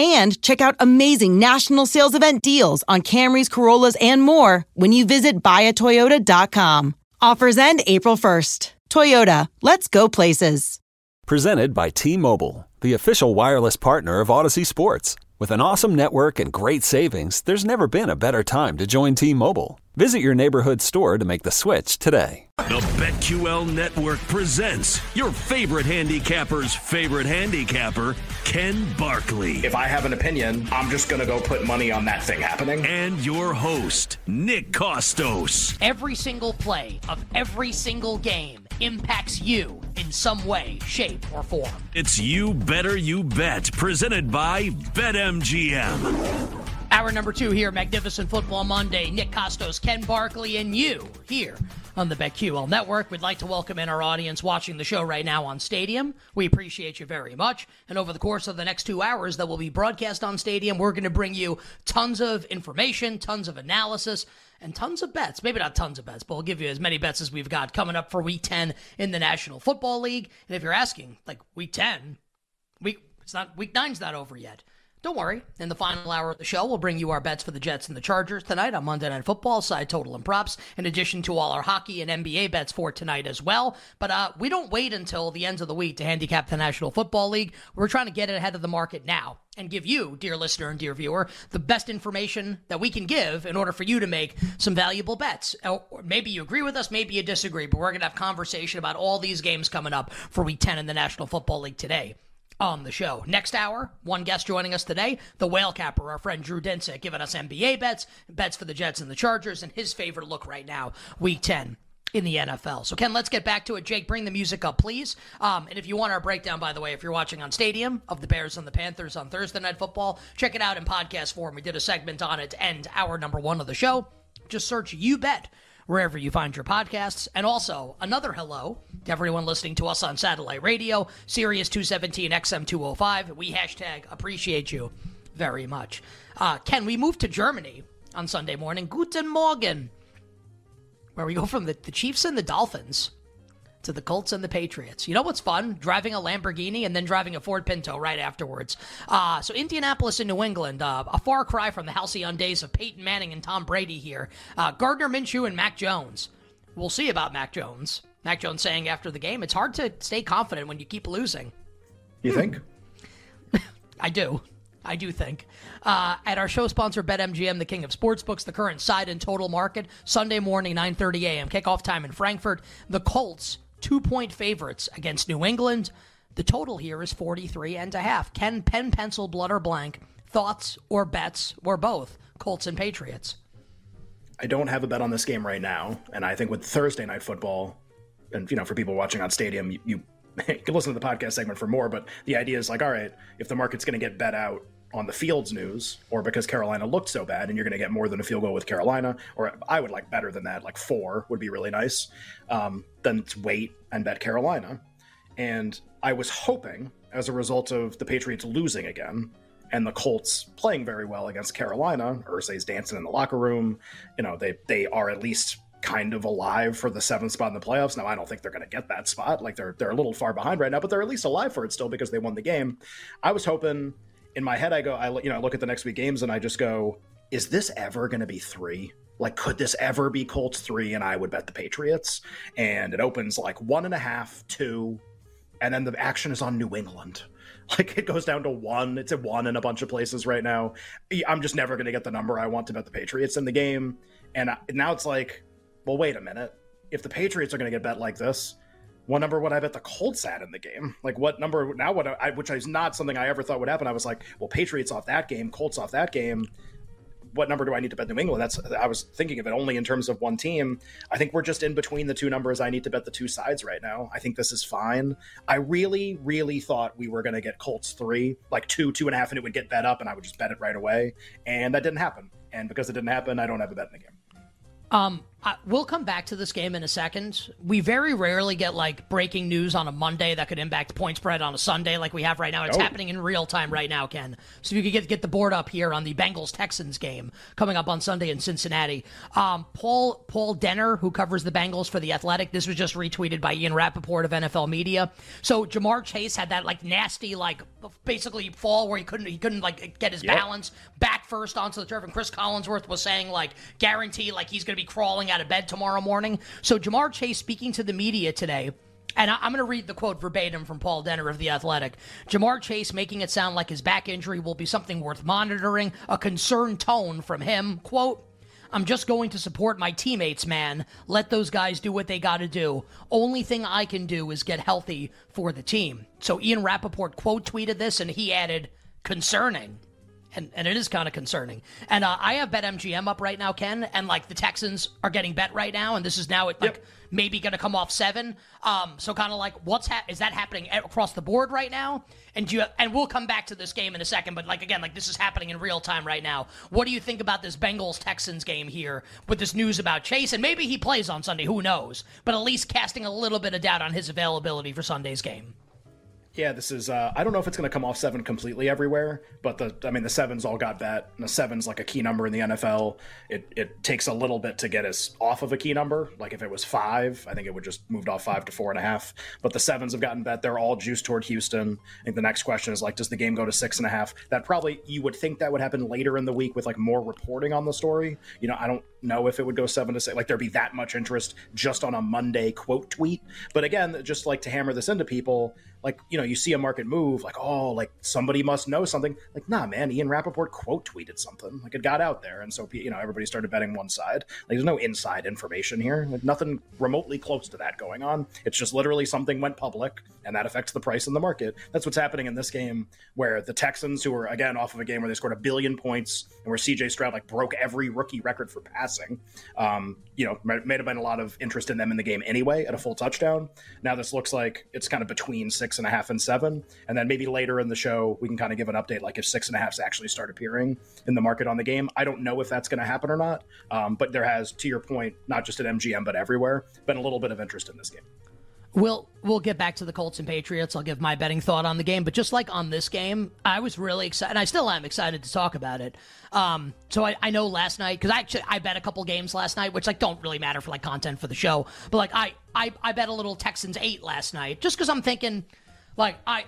and check out amazing national sales event deals on Camrys, Corollas, and more when you visit buyatoyota.com. Offers end April 1st. Toyota, let's go places. Presented by T Mobile, the official wireless partner of Audacy Sports. With an awesome network and great savings, there's never been a better time to join T Mobile. Visit your neighborhood store to make the switch today. The BetQL Network presents your favorite handicapper's favorite handicapper, Ken Barkley. If I have an opinion, I'm just going to go put money on that thing happening. And your host, Nick Kostos. Every single play of every single game impacts you in some way, shape, or form. It's You Better You Bet, presented by BetMGM. Hour number two here, Magnificent Football Monday. Nick Kostos, Ken Barkley, and you here on the BetQL Network. We'd like to welcome in our audience watching the show right now on Stadium. We appreciate you very much. And over the course of the next two hours that will be broadcast on Stadium, we're going to bring you tons of information, tons of analysis, and tons of bets. Maybe not tons of bets, but we'll give you as many bets as we've got coming up for Week 10 in the National Football League. And if you're asking, like Week 10, week it's not Week 9's not over yet. Don't worry. In the final hour of the show, we'll bring you our bets for the Jets and the Chargers tonight on Monday Night Football, side total and props, in addition to all our hockey and NBA bets for tonight as well. But uh, we don't wait until the end of the week to handicap the National Football League. We're trying to get it ahead of the market now and give you, dear listener and dear viewer, the best information that we can give in order for you to make some valuable bets. Maybe you agree with us, maybe you disagree, but we're going to have conversation about all these games coming up for Week 10 in the National Football League today on the show. Next hour, one guest joining us today, the whale capper, our friend Drew Dinsick, giving us NBA bets, bets for the Jets and the Chargers, and his favorite look right now, week 10 in the NFL. So, Ken, let's get back to it. Jake, bring the music up, please. Um, and if you want our breakdown, by the way, if you're watching on Stadium of the Bears and the Panthers on Thursday Night Football, check it out in podcast form. We did a segment on it end hour number one of the show. Just search You Bet wherever you find your podcasts. And also, another hello to everyone listening to us on satellite radio, Sirius 217 XM 205. We hashtag appreciate you very much. Uh, Ken, we moved to Germany on Sunday morning. Guten Morgen. Where we go from the, the Chiefs and the Dolphins to the Colts and the Patriots. You know what's fun? Driving a Lamborghini and then driving a Ford Pinto right afterwards. Uh, so Indianapolis in New England, uh, a far cry from the halcyon days of Peyton Manning and Tom Brady here. Uh, Gardner Minshew and Mac Jones. We'll see about Mac Jones. Mac Jones saying after the game, it's hard to stay confident when you keep losing. You think? I do. I do think. Uh, at our show sponsor, BetMGM, the king of sportsbooks, the current side and total market, Sunday morning, 9.30 a.m., kickoff time in Frankfurt. The Colts two point favorites against New England. The total here is 43 and a half. Ken pen, pencil, blood, or blank. Thoughts or bets or both? Colts and Patriots. I don't have a bet on this game right now, and I think with Thursday night football, and you know, for people watching on Stadium, you, you can listen to the podcast segment for more. But the idea is like, all right, if the market's going to get bet out on the Fields news, or because Carolina looked so bad, and you're going to get more than a field goal with Carolina, or I would like better than that, like four would be really nice. Um, then wait and bet Carolina. And I was hoping, as a result of the Patriots losing again, and the Colts playing very well against Carolina, Irsay's dancing in the locker room. You know, they they are at least kind of alive for the seventh spot in the playoffs. Now I don't think they're going to get that spot. Like they're they're a little far behind right now, but they're at least alive for it still because they won the game. I was hoping in my head, I go, I you know, I look at the next week games and I just go, is this ever going to be three? Like, could this ever be Colts three? And I would bet the Patriots. And it opens like one and a half, two, and then the action is on New England. Like it goes down to one. It's at one in a bunch of places right now. I'm just never going to get the number I want to bet the Patriots in the game. And now it's like, well, wait a minute. If the Patriots are going to get bet like this, what number would I bet the Colts at in the game? Like what number now? What I, which is not something I ever thought would happen. I was like, well, Patriots off that game, Colts off that game. What number do I need to bet New England? That's I was thinking of it only in terms of one team. I think we're just in between the two numbers. I need to bet the two sides right now. I think this is fine. I really, really thought we were going to get Colts three, like two, two and a half, and it would get bet up, and I would just bet it right away. And that didn't happen. And because it didn't happen, I don't have a bet in the game. Um, We'll come back to this game in a second. We very rarely get like breaking news on a Monday that could impact point spread on a Sunday like we have right now. It's oh. happening in real time right now, Ken. So if you could get get the board up here on the Bengals Texans game coming up on Sunday in Cincinnati. Um, Paul Paul Dehner, who covers the Bengals for the Athletic, this was just retweeted by Ian Rapoport of NFL Media. So Ja'Marr Chase had that like nasty like basically fall where he couldn't he couldn't like get his yep. balance back first onto the turf, and Chris Collinsworth was saying like guarantee like he's going to be crawling out of bed tomorrow morning. So Ja'Marr Chase speaking to the media today. And I'm going to read the quote verbatim from Paul Dehner of The Athletic. Ja'Marr Chase making it sound like his back injury will be something worth monitoring, a concerned tone from him. Quote, I'm just going to support my teammates, man. Let those guys do what they got to do. Only thing I can do is get healthy for the team. So Ian Rapoport quote tweeted this and he added, concerning and, and it is kind of concerning. And uh, I have BetMGM up right now, Ken, and like the Texans are getting bet right now, and this is now at like yep. maybe going to come off seven. Um, so kind of like what's ha- is that happening across the board right now? And you and we'll come back to this game in a second, but like again, like this is happening in real time right now. What do you think about this Bengals Texans game here with this news about Chase? And maybe he plays on Sunday, who knows? But at least casting a little bit of doubt on his availability for Sunday's game. Yeah, this is. Uh, I don't know if it's going to come off seven completely everywhere, but the I mean the sevens all got that. And the sevens like a key number in the NFL. It it takes a little bit to get us off of a key number. Like if it was five, I think it would just moved off five to four and a half. But the sevens have gotten bet. They're all juiced toward Houston. I think the next question is like, does the game go to six and a half? That probably you would think that would happen later in the week with like more reporting on the story. You know, I don't know if it would go seven to six. Like there'd be that much interest just on a Monday quote tweet. But again, just like to hammer this into people like you know you see a market move like oh like somebody must know something. Like nah man ian rapoport quote tweeted something. Like it got out there. And so you know everybody started betting one side. Like there's no inside information here. Like nothing remotely close to that going on. It's just literally something went public and that affects the price in the market. That's what's happening in this game where the texans who were again off of a game where they scored a billion points and where cj stroud like broke every rookie record for passing um you know may have been a lot of interest in them in the game anyway at a full touchdown. Now this looks like it's kind of between six six and a half and seven. And then maybe later in the show, we can kind of give an update, like if six and a halfs actually start appearing in the market on the game. I don't know if that's going to happen or not. Um, but there has, to your point, not just at MGM, but everywhere, been a little bit of interest in this game. We'll we'll get back to the Colts and Patriots. I'll give my betting thought on the game, but just like on this game, I was really excited. I still am excited to talk about it. Um, so I, I know last night because I actually I bet a couple games last night, which like don't really matter for like content for the show, but like I I, I bet a little Texans eight last night just because I'm thinking like I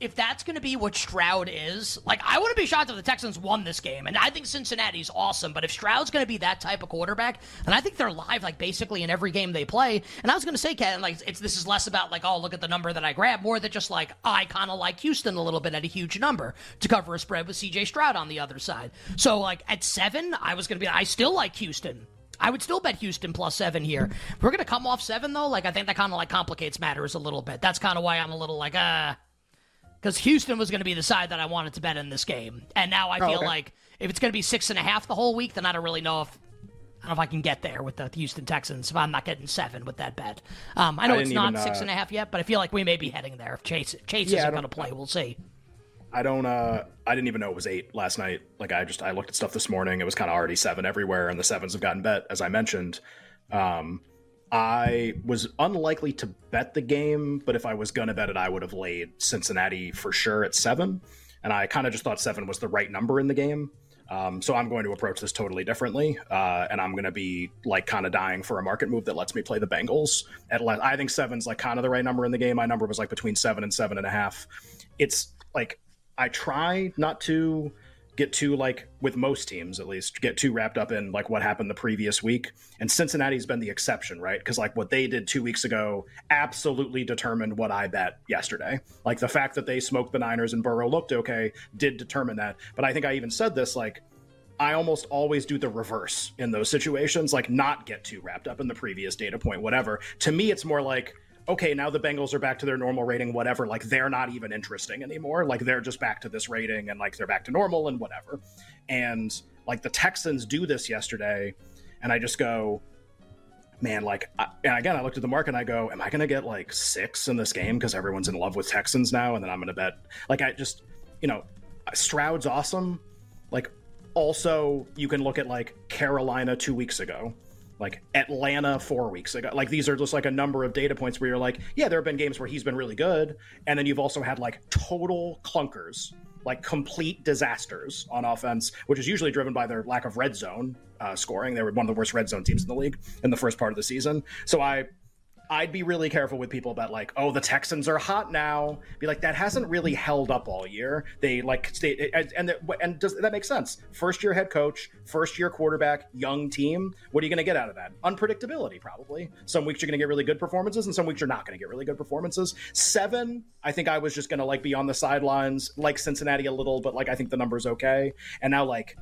if that's going to be what Stroud is, like I wouldn't be shocked if the Texans won this game. And I think Cincinnati's awesome, but if Stroud's going to be that type of quarterback, and I think they're live like basically in every game they play. And I was going to say, Ken, like it's this is less about like oh look at the number that I grabbed, more that just like I kind of like Houston a little bit at a huge number to cover a spread with C.J. Stroud on the other side. So like at seven, I was going to be I still like Houston. I would still bet Houston plus seven here. If we're going to come off seven, though, like, I think that kind of, like, complicates matters a little bit. That's kind of why I'm a little like, uh, because Houston was going to be the side that I wanted to bet in this game. And now I oh, feel okay. like if it's going to be six and a half the whole week, then I don't really know if. I don't know if I can get there with the Houston Texans if I'm not getting seven with that bet. Um, I know I it's not even, uh, six and a half yet, but I feel like we may be heading there if Chase Chase yeah, isn't going to play. We'll see. I don't uh I didn't even know it was eight last night. Like I just I looked at stuff this morning. It was kind of already seven everywhere, and the sevens have gotten bet, as I mentioned. Um I was unlikely to bet the game, but if I was gonna bet it, I would have laid Cincinnati for sure at seven. And I kind of just thought seven was the right number in the game. Um, so I'm going to approach this totally differently, uh, and I'm going to be like kind of dying for a market move that lets me play the Bengals at less. I think seven's like kind of the right number in the game. My number was like between seven and seven and a half. It's like I try not to get too like with most teams at least get too wrapped up in like what happened the previous week. And cincinnati's been the exception right? Because like what they did two weeks ago absolutely determined what i bet yesterday. Like the fact that they smoked the niners and burrow looked okay did determine that. But i think i even said this like i almost always do the reverse in those situations like not get too wrapped up in the previous data point whatever. To me it's more like okay, now the Bengals are back to their normal rating, whatever. Like they're not even interesting anymore. Like they're just back to this rating and like they're back to normal and whatever. And like the Texans do this yesterday, and I just go, man, like, I, and again, I looked at the market and I go, am I going to get like six in this game because everyone's in love with Texans now? And then I'm going to bet, like, I just, you know, Stroud's awesome. Like, also, you can look at like Carolina two weeks ago, like Atlanta four weeks ago. Like, these are just like a number of data points where you're like, yeah, there have been games where he's been really good. And then you've also had like total clunkers like complete disasters on offense, which is usually driven by their lack of red zone uh, scoring. They were one of the worst red zone teams in the league in the first part of the season. So I I'd be really careful with people about like, oh, the Texans are hot now. Be like, that hasn't really held up all year. They like and and, and does that make sense? First year head coach, first year quarterback, young team. What are you going to get out of that? Unpredictability, probably. Some weeks you're going to get really good performances, and some weeks you're not going to get really good performances. Seven, I think I was just going to like be on the sidelines, like Cincinnati a little, but like I think the number's okay. And now like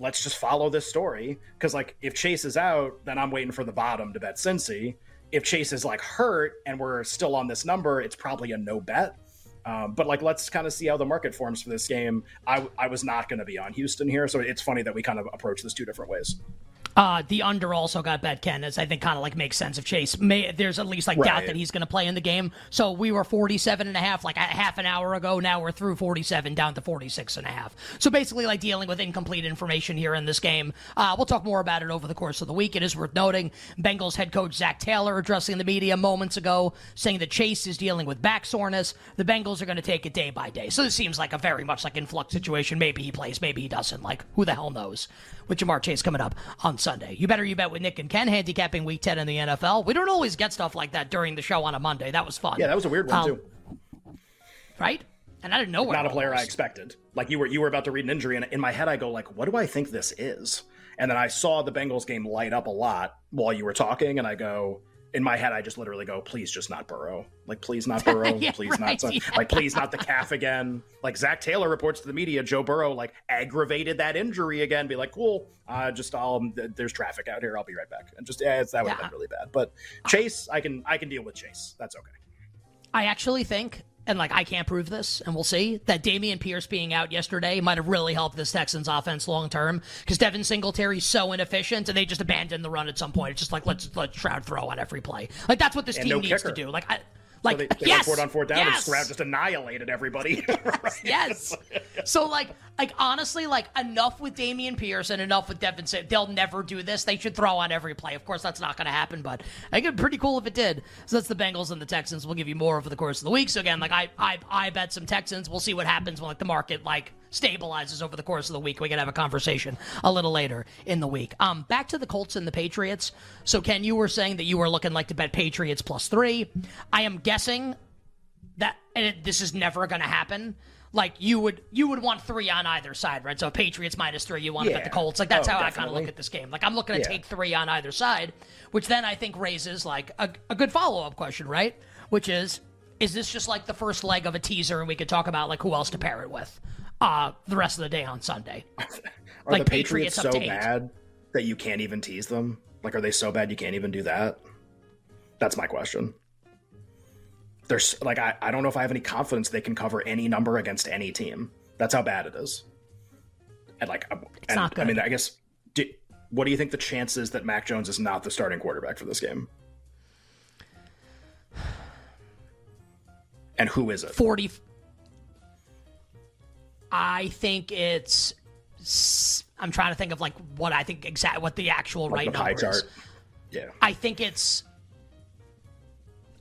let's just follow this story because like if Chase is out, then I'm waiting for the bottom to bet Cincy if Chase is like hurt and we're still on this number, it's probably a no bet. Um, but like, let's kind of see how the market forms for this game. I, I was not going to be on Houston here, so it's funny that we kind of approach this two different ways. Uh, the under also got bet, Ken, as I think kind of like makes sense of Chase may, there's at least like right. doubt that he's going to play in the game. So we were 47 and a half like a half an hour ago. Now we're through 47 down to 46 and a half. So basically like dealing with incomplete information here in this game. Uh, we'll talk more about it over the course of the week. It is worth noting Bengals head coach Zac Taylor addressing the media moments ago saying that Chase is dealing with back soreness. The Bengals are going to take it day by day. So this seems like a very much like influx situation. Maybe he plays, maybe he doesn't. Like who the hell knows? With Ja'Marr Chase coming up on Sunday. You better you bet with Nick and Ken handicapping Week 10 in the NFL. We don't always get stuff like that during the show on a Monday. That was fun. Yeah, that was a weird one um, too. Right? And I didn't know Not a player I expected. Like you were you were about to read an injury, and in my head I go like, what do I think this is? And then I saw the Bengals game light up a lot while you were talking, and I go, in my head, I just literally go, please just not Burrow. Like, please not Burrow. yeah, please right, not, yeah. like, please not the calf again. Like, Zac Taylor reports to the media, Joe Burrow, like, aggravated that injury again. Be like, cool, uh, just, I'll, there's traffic out here. I'll be right back. And just, yeah, that would have yeah. been really bad. But Chase, I can, I can deal with Chase. That's okay. I actually think and like I can't prove this, and we'll see that Dameon Pierce being out yesterday might have really helped this Texans offense long term because Devin Singletary's so inefficient, and they just abandoned the run at some point. It's just like let's let Stroud throw on every play. Like that's what this and team no needs kicker. to do. Like I. Like so they, they yes, on four down, yes. and Stroud just annihilated everybody. Yes, yes. so like, like honestly, like enough with Dameon Pierce and enough with Devin. They'll never do this. They should throw on every play. Of course, that's not going to happen, but I think it'd be pretty cool if it did. So that's the Bengals and the Texans. We'll give you more over the course of the week. So again, like I, I, I bet some Texans. We'll see what happens when like the market like stabilizes over the course of the week. We can have a conversation a little later in the week. Um, back to the Colts and the Patriots. So Ken, you were saying that you were looking like to bet Patriots plus three. I am guessing that and it, this is never going to happen. Like you would, you would want three on either side, right? So Patriots minus three, you want to yeah. bet the Colts. Like that's oh, how definitely. I kind of look at this game. Like I'm looking to yeah. take three on either side, which then I think raises like a, a good follow up question, right? Which is, is this just like the first leg of a teaser, and we could talk about like who else to pair it with? Uh, the rest of the day on Sunday. are like the Patriots, Patriots so bad that you can't even tease them? Like, are they so bad you can't even do that? That's my question. There's like I, I don't know if I have any confidence they can cover any number against any team. That's how bad it is. And like, it's and, not good. I mean, I guess. Do, what do you think the chances that Mac Jones is not the starting quarterback for this game? And who is it? 40, I think it's. I'm trying to think of like what I think exactly what the actual like right the number chart. is. Yeah. I think it's.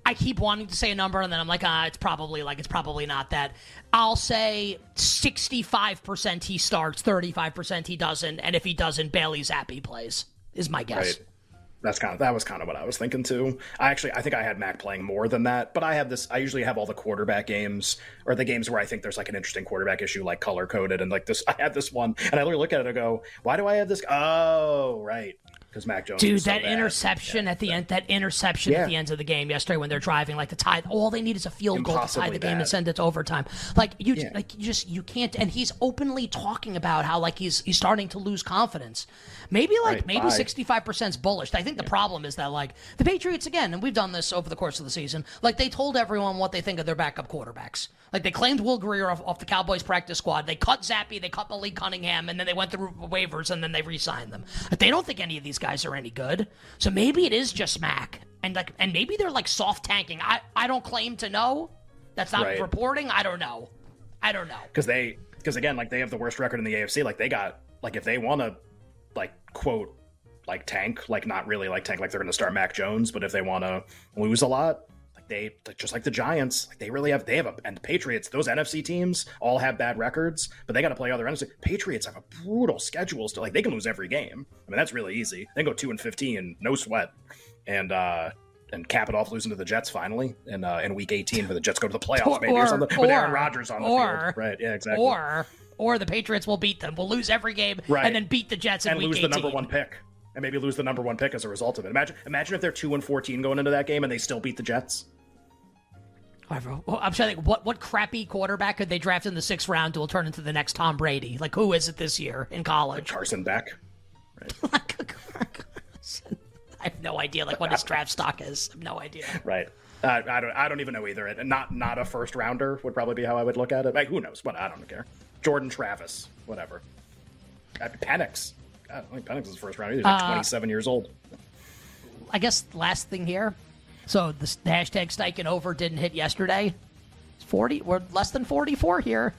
I keep wanting to say a number, and then I'm like, ah, it's probably like it's probably not that. I'll say 65% he starts, 35% he doesn't, and if he doesn't, Bailey Zappe plays. Is my guess. Right that's kind of that was kind of what I was thinking too. I actually I think I had Mac playing more than that, but I have this. I usually have all the quarterback games or the games where I think there's like an interesting quarterback issue, like color coded, and like this. I had this one, and I look at it and go, "Why do I have this?" Oh, right. Because Mac Jones. Dude, that bad. interception yeah, at the end, that interception Yeah. at the end of the game yesterday when they're driving, like the tie. All they need is a field goal to tie Impossibly the game and send it to overtime. Like you, Yeah. like you just you can't. And he's openly talking about how like he's he's starting to lose confidence. Maybe like Right, maybe sixty five percent is bullish. I think the problem is that like the Patriots again, and we've done this over the course of the season. Like they told everyone what they think of their backup quarterbacks. Like they claimed Will Grier off, off the Cowboys practice squad. They cut Zappe, they cut Malik Cunningham, and then they went through waivers and then they re-signed them. But they don't think any of these guys are any good. So maybe it is just Mac, and like, and maybe they're like soft tanking. I I don't claim to know. That's not Right. reporting. I don't know. I don't know. because they because again like they have the worst record in the AFC. Like they got like if they want to like quote like tank like not really like tank like they're going to start Mac Jones, but if they want to lose a lot. They like, just like the Giants, like they really have they have a and the Patriots. Those NFC teams all have bad records, but they got to play other NFC. Patriots have a brutal schedule still. Like they can lose every game. I mean that's really easy. They can go two and fifteen, no sweat, and uh and cap it off losing to the Jets finally in uh, in week eighteen, where the Jets go to the playoffs maybe or, something with Aaron Rodgers on the or, field. Right? Yeah, exactly. Or or the Patriots will beat them. We'll lose every game Right. and then beat the Jets in and lose 18. the number one pick, and maybe lose the number one pick as a result of it. Imagine, imagine if they're two and fourteen going into that game and they still beat the Jets. Whatever. Well, I'm trying to think, what what crappy quarterback could they draft in the sixth round who will turn into the next Tom Brady? Like who is it this year in college? Carson Beck. I have no idea like what his draft stock is. I have no idea. Right. Uh, I don't. I don't even know either. And not not a first rounder would probably be how I would look at it. Like who knows? But I don't care. Jordan Travis, whatever. Uh, Penix. God, I don't think Penix is the first round. He's like Uh, 27 years old. I guess last thing here. So the, hashtag Steichen over didn't hit yesterday. It's 40. We're less than 44 here.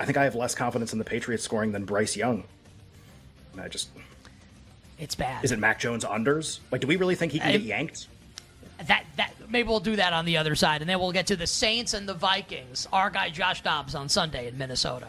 I think I have less confidence in the Patriots scoring than Bryce Young. And I just It's bad. is it Mac Jones unders? Like, do we really think he can I- get yanked? that that maybe we'll do that on the other side, and then we'll get to the Saints and the Vikings. Our guy Josh Dobbs on Sunday in Minnesota.